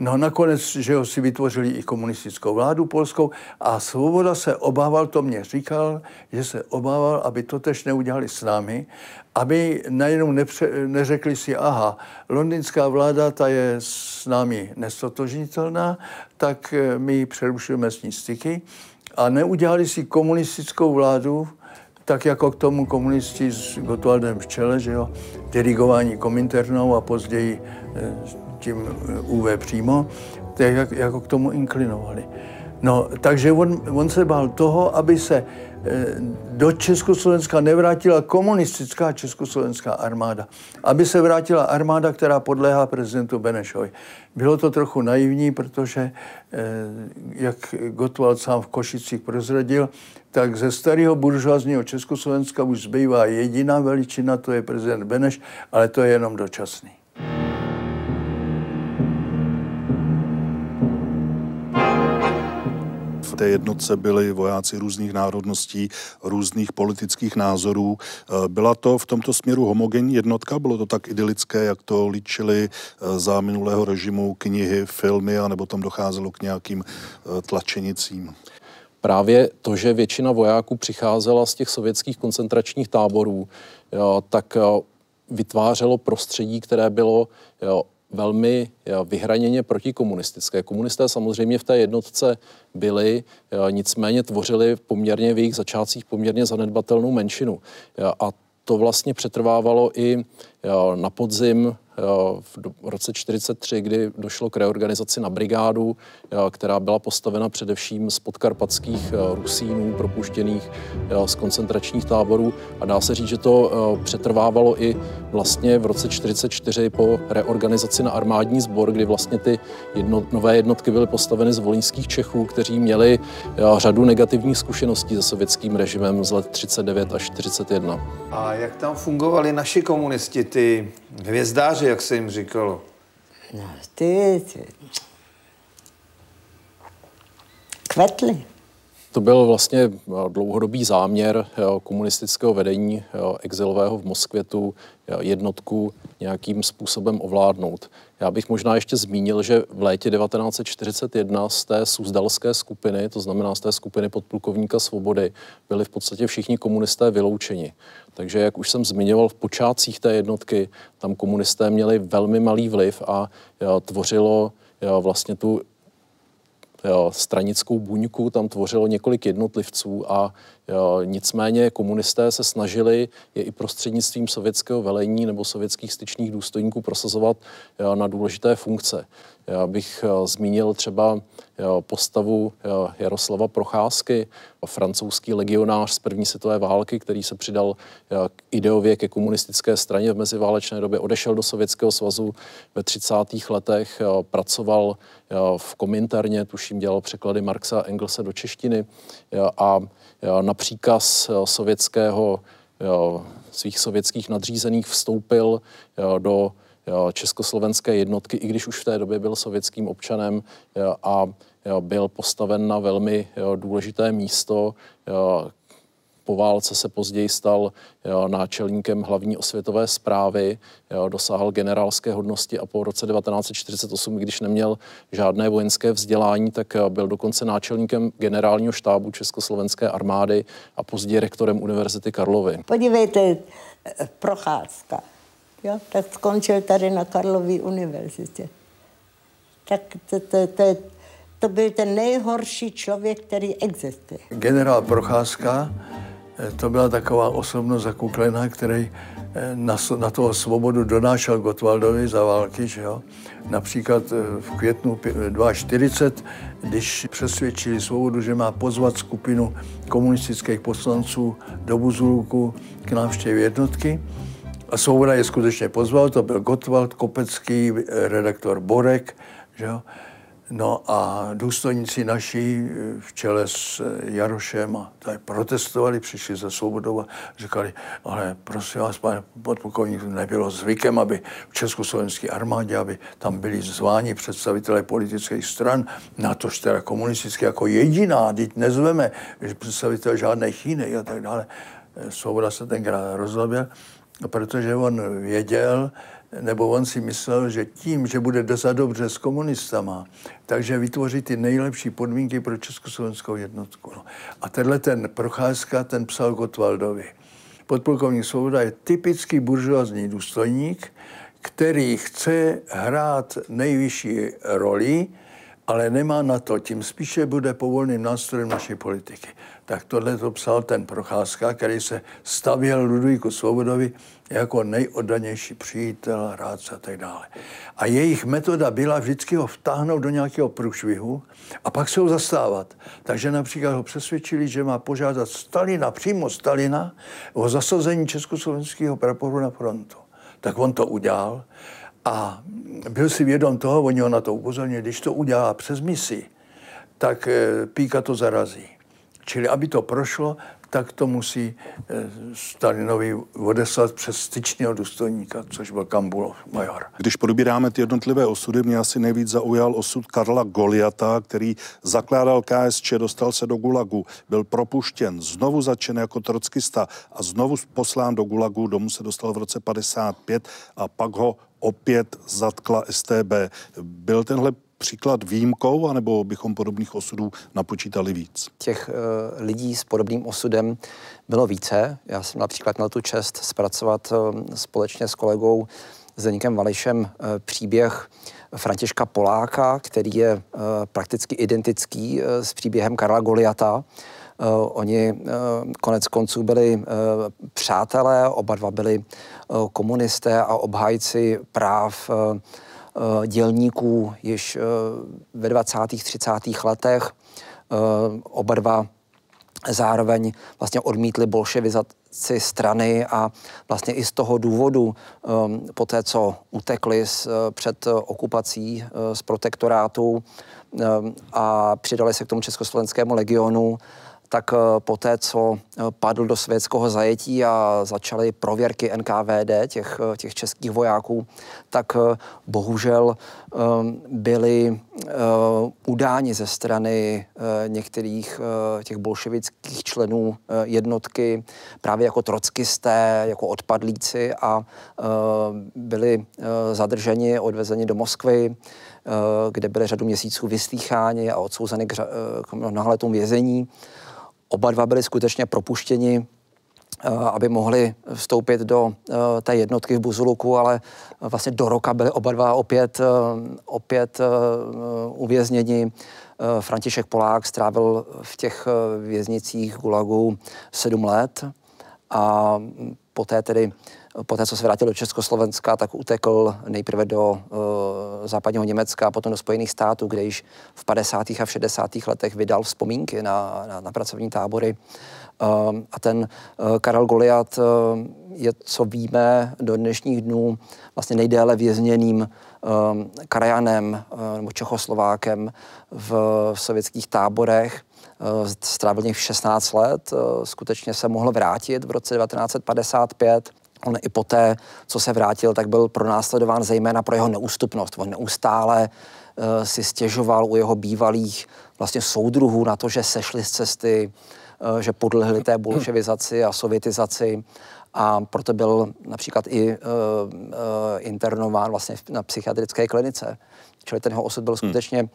Speaker 8: No nakonec, že jo, si vytvořili i komunistickou vládu polskou a Svoboda se obával, to mě říkal, že se obával, aby to tež neudělali s námi, aby najednou nepře, neřekli si, aha, londýnská vláda, ta je s námi nestotožnitelná, tak eh, my přerušujeme s ní styky. A neudělali si komunistickou vládu, tak jako k tomu komunisti s Gotwaldem v čele, že jo, dirigování kominternou a později eh, tím eh, UV přímo, tak jak, jako k tomu inklinovali. No, takže on, on se bál toho, aby se eh, do Československa nevrátila komunistická československá armáda. Aby se vrátila armáda, která podléhá prezidentu Benešovi. Bylo to trochu naivní, protože, eh, jak Gottwald sám v Košicích prozradil, tak ze starého buržoazního Československa už zbývá jediná veličina, to je prezident Beneš, ale to je jenom dočasný.
Speaker 2: Té jednotce byli vojáci různých národností, různých politických názorů. Eh, byla to v tomto směru homogenní jednotka? Bylo to tak idylické, jak to líčili eh, za minulého režimu knihy, filmy, anebo tam docházelo k nějakým tlačenicím?
Speaker 4: Právě to, že většina vojáků přicházela z těch sovětských koncentračních táborů, tak vytvářelo prostředí, které bylo velmi vyhraněně protikomunistické. Komunisté samozřejmě v té jednotce byli, nicméně tvořili poměrně v jejich začátcích poměrně zanedbatelnou menšinu. A to vlastně přetrvávalo i na podzim v roce 43, kdy došlo k reorganizaci na brigádu, která byla postavena především z podkarpatských Rusínů, propuštěných z koncentračních táborů. A dá se říct, že to přetrvávalo i vlastně v roce 44 po reorganizaci na armádní sbor, kdy vlastně ty jedno, nové jednotky byly postaveny z volinských Čechů, kteří měli řadu negativních zkušeností se sovětským režimem z let 39 až 41.
Speaker 7: A jak tam fungovali naši komunisti, ty hvězdáři, jak se jim říkalo?
Speaker 6: No, ty, ty. Kvetli.
Speaker 4: To byl vlastně eh, dlouhodobý záměr eh, komunistického vedení eh, exilového v Moskvě tu jednotku nějakým způsobem ovládnout. Já bych možná ještě zmínil, že v létě 1941 z té suzdalské skupiny, to znamená z té skupiny podplukovníka Svobody, byli v podstatě všichni komunisté vyloučeni. Takže, jak už jsem zmiňoval v počátcích té jednotky, tam komunisté měli velmi malý vliv a tvořilo vlastně tu stranickou buňku tam tvořilo několik jednotlivců a nicméně komunisté se snažili je i prostřednictvím sovětského velení nebo sovětských styčných důstojníků prosazovat na důležité funkce. Já bych eh, zmínil třeba postavu Jaroslava Procházky, francouzský legionář z první světové války, který se přidal ideově ke komunistické straně v meziválečné době, odešel do Sovětského svazu ve 30. letech, pracoval v Kominterně, tuším dělal překlady Marxa a Engelse do češtiny a na příkaz sovětského svých sovětských nadřízených vstoupil do československé jednotky, i když už v té době byl sovětským občanem a byl postaven na velmi důležité místo. Po válce se později stal náčelníkem hlavní osvětové zprávy, dosáhl generálské hodnosti a po roce 1948, když neměl žádné vojenské vzdělání, tak byl dokonce náčelníkem generálního štábu Československé armády a později rektorem Univerzity Karlovy.
Speaker 6: Podívejte, procházka jo, tak skončil tady na Karlově univerzitě. Tak to, to, to, to byl ten nejhorší člověk, který existuje.
Speaker 8: Generál Procházka, eh, to byla taková osobnost zakuklená, který eh, na, na toho svobodu donášel Gotwaldovi za války, že jo. Například eh, v květnu 42, když přesvědčili svobodu, že má pozvat skupinu komunistických poslanců do Buzulku k návštěvě jednotky, a Svoboda je skutečně pozval, to byl Gottwald Kopecký, redaktor Borek, že jo? No a důstojníci naši v čele s Jarošem a tady protestovali, přišli za svobodou a říkali, ale prosím vás, pane podplukovník, nebylo zvykem, aby v československé armádě, aby tam byli zváni představitelé politických stran, na to teda komunistické jako jediná, teď nezveme představitel žádných jiných a tak dále. Svoboda se tenkrát rozlobil protože on věděl, nebo on si myslel, že tím, že bude dosa dobře s komunistama, takže vytvoří ty nejlepší podmínky pro československou jednotku. No. A tenhle ten Procházka, ten psal Gotwaldovi. Podplukovník Svoboda je typický buržoazní důstojník, který chce hrát nejvyšší roli, ale nemá na to, tím spíše bude povolným nástrojem naší politiky. Tak tohle to psal ten Procházka, který se stavěl Ludvíku Svobodovi jako nejoddanější přítel, rádce a tak dále. A jejich metoda byla vždycky ho vtáhnout do nějakého průšvihu a pak se ho zastávat. Takže například ho přesvědčili, že má požádat Stalina, přímo Stalina, o zasazení československého praporu na frontu. Tak on to udělal a byl si vědom toho, oni ho na to upozornili, když to udělá přes misi, tak eh, Píka to zarazí. Čili aby to prošlo, tak to musí eh, Stalinovi odeslat přes styčného důstojníka, což byl Kambulov major.
Speaker 2: Když probíráme ty jednotlivé osudy, mě asi nejvíc zaujal osud Karla Goliata, který zakládal KSČ, dostal se do Gulagu, byl propuštěn, znovu začen jako trockista a znovu poslán do Gulagu, domů se dostal v roce 55 a pak ho opět zatkla STB. Byl tenhle příklad výjimkou, anebo bychom podobných osudů napočítali víc?
Speaker 3: Těch uh, lidí s podobným osudem bylo více. Já jsem například měl tu čest zpracovat uh, společně s kolegou Zdeníkem Vališem uh, příběh Františka Poláka, který je uh, prakticky identický uh, s příběhem Karla Goliata. Oni konec konců byli přátelé, oba dva byli komunisté a obhájci práv Eh, dělníků již eh, ve 20. 30. letech. Eh, oba dva zároveň vlastně odmítli bolševizaci strany a vlastně i z toho důvodu po té, co utekli před okupací z protektorátu a přidali se k tomu československému legionu, tak eh, poté, co eh, padl do sovětského zajetí a začaly prověrky NKVD těch, eh, těch českých vojáků, tak bohužel byli udáni ze strany některých těch bolševických členů jednotky právě jako trockisté, jako odpadlíci a byli zadrženi, odvezeni do Moskvy, kde byli řadu měsíců vyslýcháni a odsouzeni k, k mnohaletům vězení. Oba dva byli skutečně propuštěni, eh, aby mohli vstoupit do eh, té jednotky v Buzuluku, ale vlastně do roka byli oba dva opět, eh, opět uvězněni. František Polák strávil v těch věznicích Gulagu sedm let a poté tedy poté, co se vrátil do Československa, tak utekl nejprve do uh, západního Německa a potom do Spojených států, kde již v 50. a v 60. letech vydal vzpomínky na, na, na pracovní tábory. Uh, a ten uh, Karel Goliat uh, je, co víme, do dnešních dnů vlastně nejdéle vězněným uh, krajanem uh, nebo Čechoslovákem v, v sovětských táborech strávil něch 16 let, skutečně se mohl vrátit v roce 1955 On i poté, co se vrátil, tak byl pronásledován zejména pro jeho neústupnost. On neustále uh, si stěžoval u jeho bývalých vlastně soudruhů na to, že sešli z cesty, že podlehli té bolševizaci a sovětizaci a proto byl například i uh, internován vlastně na psychiatrické klinice. Čili ten jeho osud byl hmm. skutečně uh,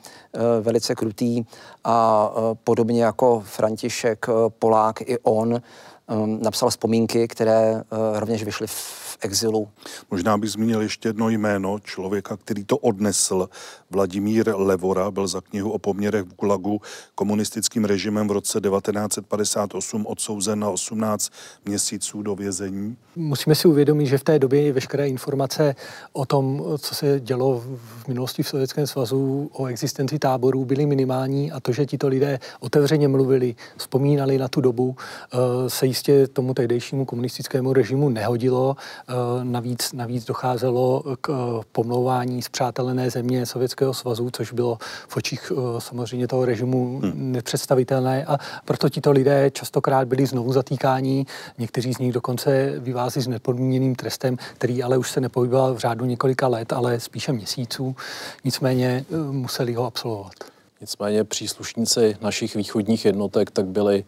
Speaker 3: velice krutý a uh, podobně jako František Polák i on um, napsal vzpomínky, které rovněž vyšly v exilu.
Speaker 2: Možná bych zmínil ještě jedno jméno člověka, který to odnesl. Vladimír Levora byl za knihu o poměrech v Gulagu komunistickým režimem v roce 1958 odsouzen na 18 měsíců do vězení.
Speaker 5: Musíme si uvědomit, že v té době veškeré informace o tom, co se dělo v minulosti v Sovětském svazu, o existenci táborů, byly minimální a to, že tito lidé otevřeně mluvili, vzpomínali na tu dobu, eh, se jistě tomu tehdejšímu komunistickému režimu nehodilo. Eh, navíc, navíc docházelo k eh, pomlouvání zpřátelené země Sovětského svazu, což bylo v očích samozřejmě toho režimu hmm. nepředstavitelné a proto tito lidé častokrát byli znovu zatýkáni, někteří z nich dokonce vyvází s nepodmíněným trestem, který ale už se nepohyboval v řádu několika let, ale spíše měsíců. Nicméně museli ho absolvovat.
Speaker 4: Nicméně příslušníci našich východních jednotek tak byli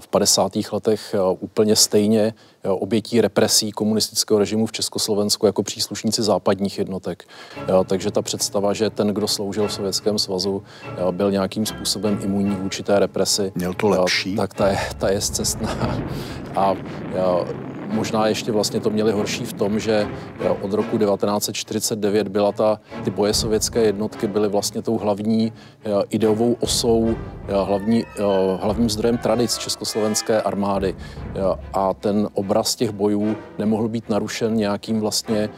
Speaker 4: v 50. letech úplně stejně obětí represí komunistického režimu v Československu jako příslušníci západních jednotek. Takže ta představa, že ten, kdo sloužil v Sovětském svazu, byl nějakým způsobem imunní vůči té represi,
Speaker 2: Měl to lepší.
Speaker 4: Tak ta je, ta je cestná. A Možná ještě vlastně to měli horší v tom, že od roku 1949 byla ta, ty boje sovětské jednotky byly vlastně tou hlavní ideovou osou, hlavní, hlavním zdrojem tradic československé armády. A ten obraz těch bojů nemohl být narušen nějakým vlastně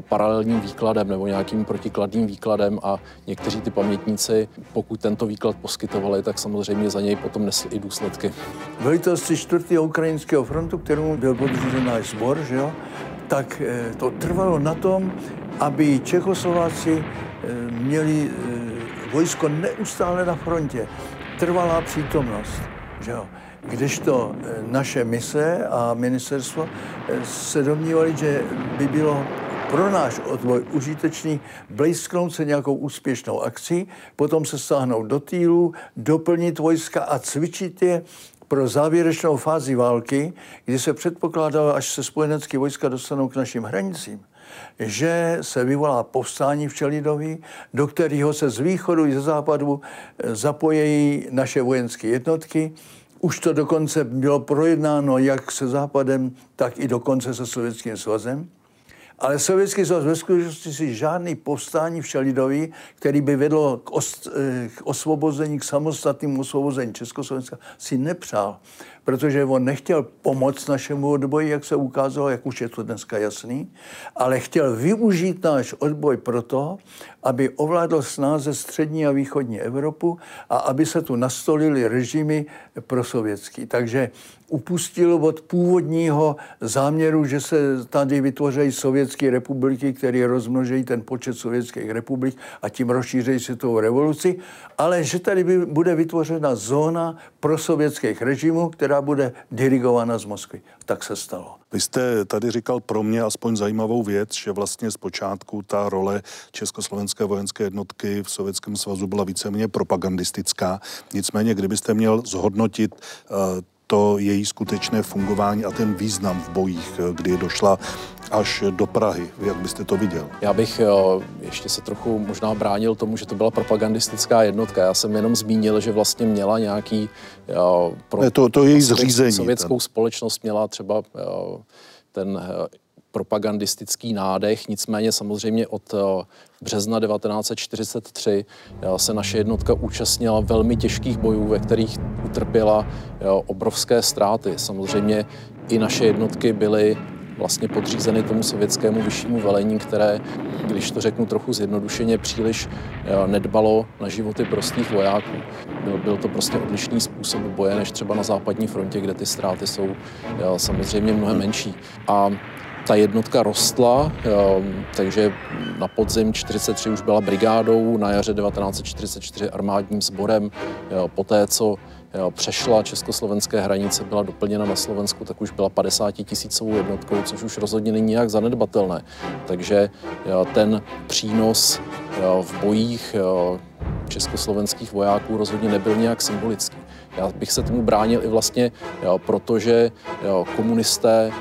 Speaker 4: paralelním výkladem nebo nějakým protikladným výkladem a někteří ty pamětníci, pokud tento výklad poskytovali, tak samozřejmě za něj potom nesli i důsledky.
Speaker 8: Velitelství 4. ukrajinského frontu, kterému byl podřízen náš sbor, že jo, tak eh, to trvalo na tom, aby Čechoslováci eh, měli eh, vojsko neustále na frontě, trvalá přítomnost Že jo? Kdežto eh, naše mise a ministerstvo eh, se domnívali, že by bylo pro náš odboj užitečný blízknout se nějakou úspěšnou akcí, potom se stáhnout do týlu, doplnit vojska a cvičit je pro závěrečnou fázi války, kdy se předpokládalo, až se spojenecké vojska dostanou k našim hranicím, že se vyvolá povstání v Čelidovi, do kterého se z východu i ze západu eh, zapojejí naše vojenské jednotky. Už to dokonce bylo projednáno jak se západem, tak i dokonce se Sovětským svazem. Ale Sovětský svaz ve skutečnosti si žádný povstání v Šelidovi, který by vedlo k, os, eh, k osvobození, k samostatnému osvobození Československa, si nepřál protože on nechtěl pomoct našemu odboji, jak se ukázalo, jak už je to dneska jasný, ale chtěl využít náš odboj proto, aby ovládl snáze střední a východní Evropu a aby se tu nastolili režimy prosovětský. Takže upustil od původního záměru, že se tady vytvoří sovětské republiky, které rozmnoží ten počet sovětských republik a tím rozšíří světovou revoluci, ale že tady bude vytvořena zóna prosovětských režimů, která která bude dirigována z Moskvy. Tak se stalo.
Speaker 2: Vy jste tady říkal pro mě aspoň zajímavou věc, že vlastně zpočátku ta role Československé vojenské jednotky v Sovětském svazu byla víceméně propagandistická. Nicméně, kdybyste měl zhodnotit uh, to její skutečné fungování a ten význam v bojích, kdy došla až do Prahy. Jak byste to viděl?
Speaker 4: Já bych ještě se trochu možná bránil tomu, že to byla propagandistická jednotka. Já jsem jenom zmínil, že vlastně měla nějaký...
Speaker 2: Pro, ne, to, to její zřízení.
Speaker 4: Sovětskou ten. společnost měla třeba ten propagandistický nádech, nicméně samozřejmě od března 1943 se naše jednotka účastnila velmi těžkých bojů, ve kterých utrpěla obrovské ztráty. Samozřejmě i naše jednotky byly vlastně podřízeny tomu sovětskému vyššímu velení, které, když to řeknu trochu zjednodušeně, příliš nedbalo na životy prostých vojáků. Byl, byl to prostě odlišný způsob boje než třeba na západní frontě, kde ty ztráty jsou samozřejmě mnohem menší. A ta jednotka rostla, ehm, takže na podzim 43 už byla brigádou, na jaře 1944 armádním sborem. Poté, co přešla československé hranice, byla doplněna na Slovensku, tak už byla 50 tisícovou jednotkou, což už rozhodně není nějak zanedbatelné. Takže ten přínos v bojích československých vojáků rozhodně nebyl nějak symbolický. Já bych se tomu bránil i vlastně, protože komunisté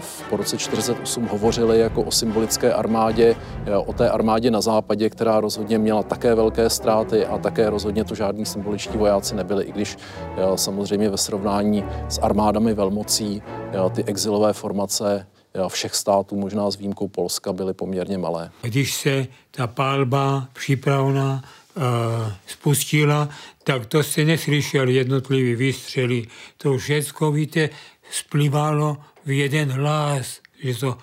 Speaker 4: v po roce 48 hovořili jako o symbolické armádě, o té armádě na západě, která rozhodně měla také velké ztráty a také rozhodně to žádní symboličtí vojáci nebyli, i když samozřejmě ve srovnání s armádami velmocí ty exilové formace všech států, možná s výjimkou Polska, byly poměrně malé.
Speaker 1: Když se ta palba připravná uh, spustila, tak to se neslyšel jednotlivý výstřely. To všechno, víte, splývalo v jeden hlas, že to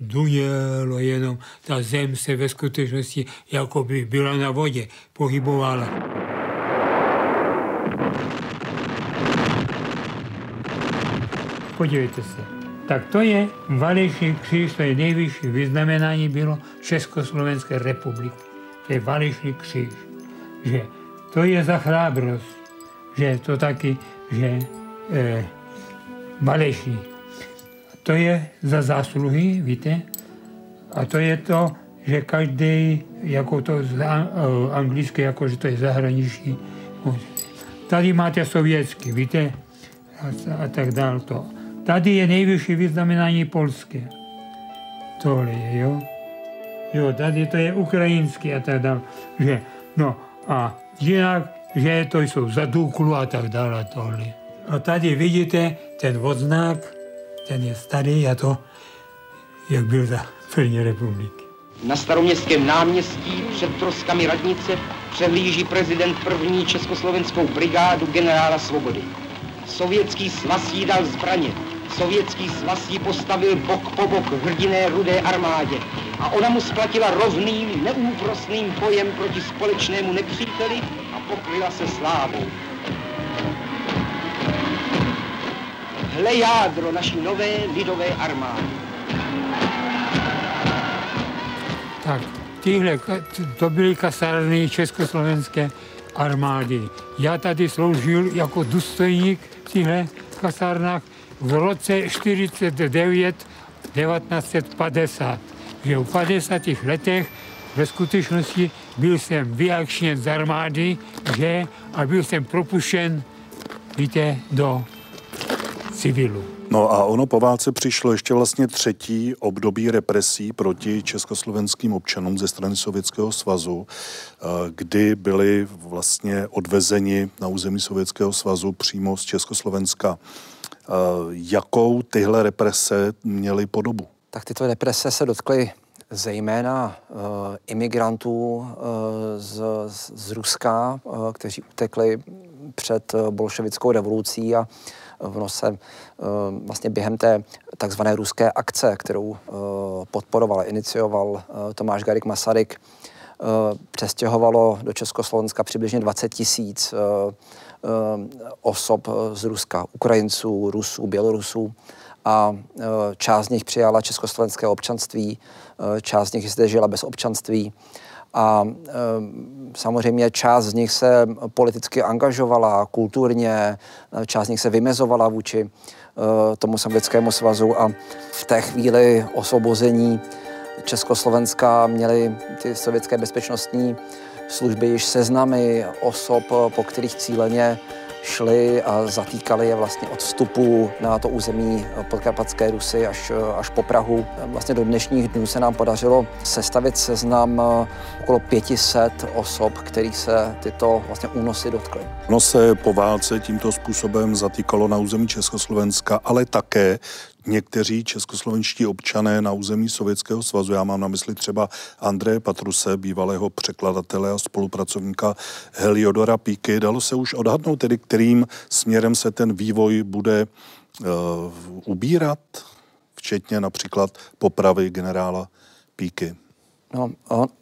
Speaker 1: dunělo jenom, ta zem se ve skutečnosti jako by byla na vodě, pohybovala. Podívejte se. Tak to je Valešný kříž, to je nejvyšší vyznamenání bylo Československé republiky. To je Valešný kříž. Že to je za chrábrost, že to taky, že eh, Valešný to je za zásluhy, víte? A to je to, že každý, jako to z eh, anglicky, jako že to je zahraniční. Tady máte sovětský, víte? A, a tak dále to. Tady je nejvyšší vyznamenání polské. Tohle je, jo? Jo, tady to je ukrajinský a tak dále. Že, no a jinak, že to jsou zaduklu a tak dále tohle. A tady vidíte ten odznak, ten je starý a to, jak byl za první republiky.
Speaker 9: Na staroměstském náměstí před troskami radnice přehlíží prezident první československou brigádu generála Svobody. Sovětský svaz jí dal zbraně. Sovětský svaz jí postavil bok po bok hrdiné rudé armádě. A ona mu splatila rovným, neúprosným bojem proti společnému nepříteli a pokryla se slávou. Hle jádro naší nové lidové armády.
Speaker 1: Tak, tyhle, to byly kasárny československé armády. Já tady sloužil jako důstojník v těchto kasárnách v roce 49 1950. Že v 50. letech ve skutečnosti byl jsem vyakšněn z armády, že a byl jsem propuštěn, víte, do civilu.
Speaker 2: No a ono po válce přišlo ještě vlastně třetí období represí proti československým občanům ze strany Sovětského svazu, eh, kdy byli vlastně odvezeni na území Sovětského svazu přímo z Československa. Eh, jakou tyhle represe měly podobu?
Speaker 3: Tak tyto represe se dotkly zejména uh, imigrantů uh, z, z Ruska, uh, kteří utekli před bolševickou revolucí a v nose vlastně během té takzvané ruské akce, kterou podporoval, inicioval Tomáš Garik Masaryk, přestěhovalo do Československa přibližně 20 tisíc osob z Ruska, Ukrajinců, Rusů, Bělorusů. A část z nich přijala československé občanství, část z nich zde žila bez občanství a e, samozřejmě část z nich se politicky angažovala, kulturně, část z nich se vymezovala vůči e, tomu sovětskému svazu a v té chvíli osvobození Československa měly ty sovětské bezpečnostní služby již seznamy osob, po kterých cíleně šli a zatýkali je vlastně od vstupu na to území podkarpatské Rusy až, až po Prahu. Vlastně do dnešních dnů se nám podařilo sestavit seznam okolo 500 osob, kterých se tyto vlastně únosy dotkly.
Speaker 2: No se po válce tímto způsobem zatýkalo na území Československa, ale také někteří českoslovenští občané na území Sovětského svazu, já mám na mysli třeba Andreje Patruse, bývalého překladatele a spolupracovníka Heliodora Píky, dalo se už odhadnout tedy, kterým směrem se ten vývoj bude uh, ubírat, včetně například popravy generála Píky.
Speaker 3: No,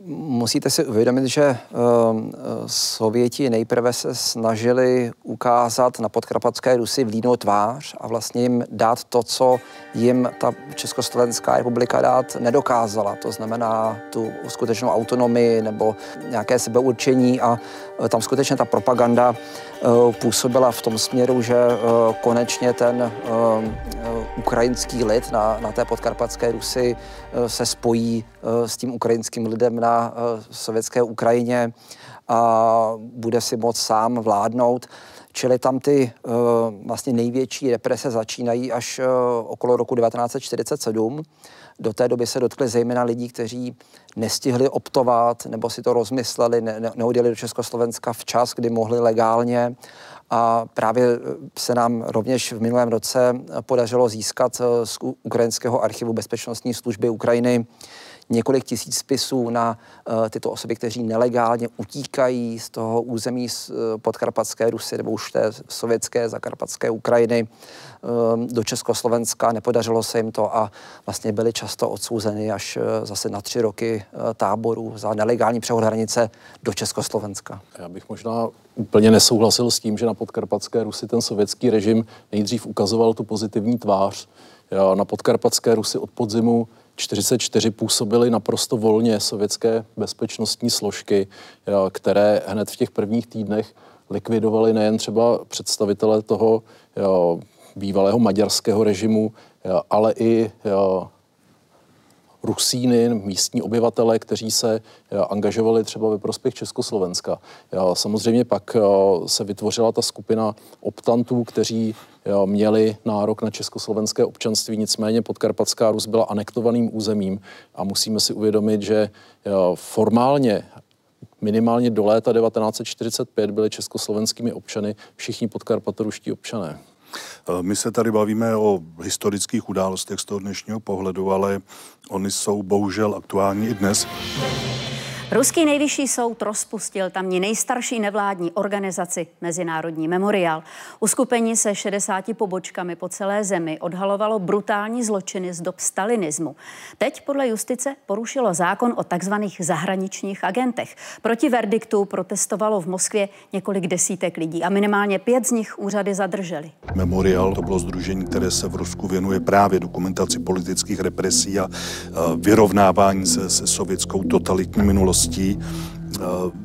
Speaker 3: musíte si uvědomit, že uh, Sověti nejprve se snažili ukázat na podkrapatské Rusy vlídnou tvář a vlastně jim dát to, co jim ta Československá republika dát nedokázala. To znamená tu skutečnou autonomii nebo nějaké sebeurčení a uh, tam skutečně ta propaganda působila v tom směru, že uh, konečně ten uh, ukrajinský lid na, na té podkarpatské Rusy se spojí s tím ukrajinským lidem na eh, sovětské Ukrajině a bude si moc sám vládnout. Čili tam ty eh, vlastně největší represe začínají až eh, okolo roku 1947. Do té doby se dotkly zejména lidí, kteří nestihli optovat nebo si to rozmysleli, ne, neodjeli do Československa včas, kdy mohli legálně. A právě se nám rovněž v minulém roce podařilo získat z ukrajinského archivu bezpečnostní služby Ukrajiny několik tisíc spisů na uh, tyto osoby, kteří nelegálně utíkají z toho území z, uh, podkarpatské Rusy nebo už té sovětské zakarpatské Ukrajiny uh, do Československa. Nepodařilo se jim to a vlastně byli často odsouzeny až uh, zase na tři roky táboru za nelegální přehod hranice do Československa.
Speaker 4: Já bych možná úplně nesouhlasil s tím, že na podkarpatské Rusy ten sovětský režim nejdřív ukazoval tu pozitivní tvář. Na podkarpatské Rusy od podzimu 44 působily naprosto volně sovětské bezpečnostní složky, které hned v těch prvních týdnech likvidovaly nejen třeba představitele toho bývalého maďarského režimu, ale i Rusíny, místní obyvatele, kteří se angažovali třeba ve prospěch Československa. Samozřejmě pak se vytvořila ta skupina optantů, kteří měli nárok na československé občanství, nicméně podkarpatská Rus byla anektovaným územím a musíme si uvědomit, že formálně minimálně do léta 1945 byli československými občany všichni podkarpatoruští občané.
Speaker 2: Eh, my se tady bavíme o historických událostech z toho dnešního pohledu, ale oni jsou bohužel aktuální i dnes.
Speaker 10: Ruský nejvyšší soud rozpustil tamní nejstarší nevládní organizaci Mezinárodní memoriál. Uskupení se 60 pobočkami po celé zemi odhalovalo brutální zločiny z dob stalinismu. Teď podle justice porušilo zákon o takzvaných zahraničních agentech. Proti verdiktu protestovalo v Moskvě několik desítek lidí a minimálně pět z nich úřady zadrželi.
Speaker 2: Memorial to bylo združení, které se v Rusku věnuje právě dokumentaci politických represí a vyrovnávání se se sovětskou totalitní minulostí oblastí. Eh,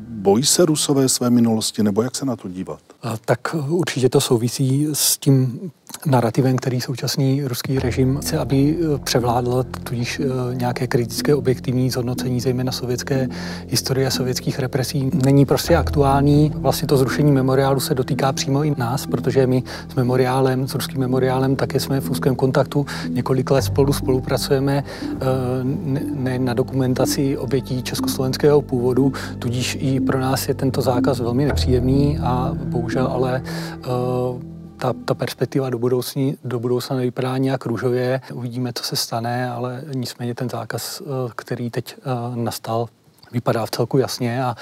Speaker 2: Bojí se Rusové své minulosti, nebo jak se na to dívat?
Speaker 5: Tak určitě to souvisí s tím narrativem, který současný ruský režim chce, aby eh, převládl tudíž eh, nějaké kritické objektivní zhodnocení, zejména sovětské historie a sovětských represí, není prostě aktuální. Vlastně to zrušení memoriálu se dotýká přímo i nás, protože my s memoriálem, s ruským memoriálem také jsme v úzkém kontaktu. Několik let spolu spolupracujeme eh, ne na dokumentaci obětí československého původu, tudíž i pro nás je tento zákaz velmi nepříjemný a bohužel ale ta, ta perspektiva do, budoucní, do budoucna nevypadá nějak růžově. Uvidíme, co se stane, ale nicméně ten zákaz, eh, který teď eh, nastal, vypadá v celku jasně a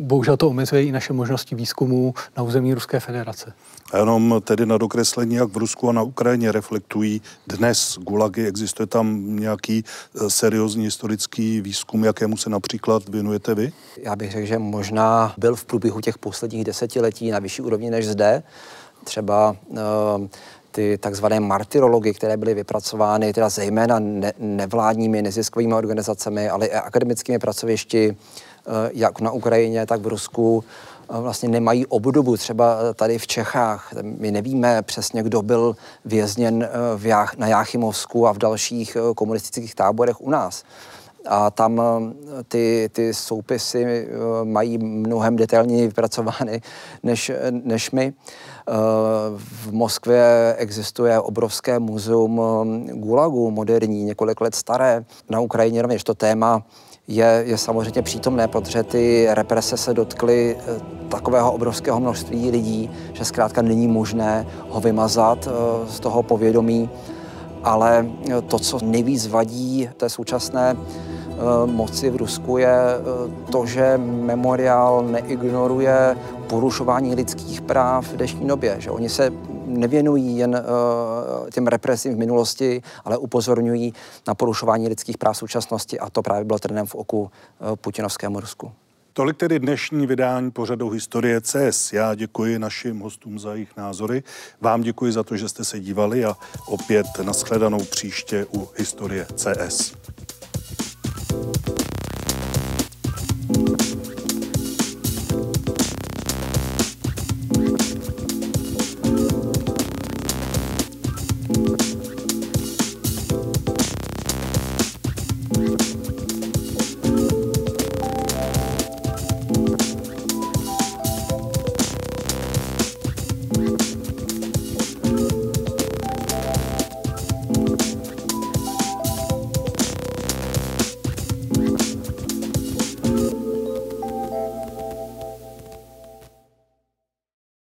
Speaker 5: bohužel to omezuje i naše možnosti výzkumu na území Ruské federace.
Speaker 2: A jenom tedy na dokreslení, jak v Rusku a na Ukrajině reflektují dnes gulagy. Existuje tam nějaký eh, seriózní historický výzkum, jakému se například věnujete vy?
Speaker 3: Já bych řekl, že možná byl v průběhu těch posledních desetiletí na vyšší úrovni než zde třeba ehm, ty takzvané martyrology, které byly vypracovány teda zejména ne, nevládními neziskovými organizacemi, ale i akademickými pracovišti, eh, jak na Ukrajině, tak v Rusku, eh, vlastně nemají obdobu. Třeba tady v Čechách, my nevíme přesně, kdo byl vězněn eh, v Jách, na Jáchymovsku a v dalších komunistických táborech u nás. A tam ty, ty soupisy mají mnohem detailněji vypracovány než, než my. V Moskvě existuje obrovské muzeum Gulagu, moderní, několik let staré. Na Ukrajině rovněž to téma je, je samozřejmě přítomné, protože ty represe se dotkly eh, takového obrovského množství lidí, že zkrátka není možné ho vymazat eh, z toho povědomí. Ale to, co nejvíc vadí té současné Eh, moci v Rusku je eh, to, že memoriál neignoruje porušování lidských práv v dnešní době. Že oni se nevěnují jen eh, těm represím v minulosti, ale upozorňují na porušování lidských práv v současnosti a to právě bylo trnem v oku putinovskému Rusku.
Speaker 2: Tolik tedy dnešní vydání pořadu Historie CS. Já děkuji našim hostům za jejich názory. Vám děkuji za to, že jste se dívali a opět nashledanou příště u Historie CS. Thank you.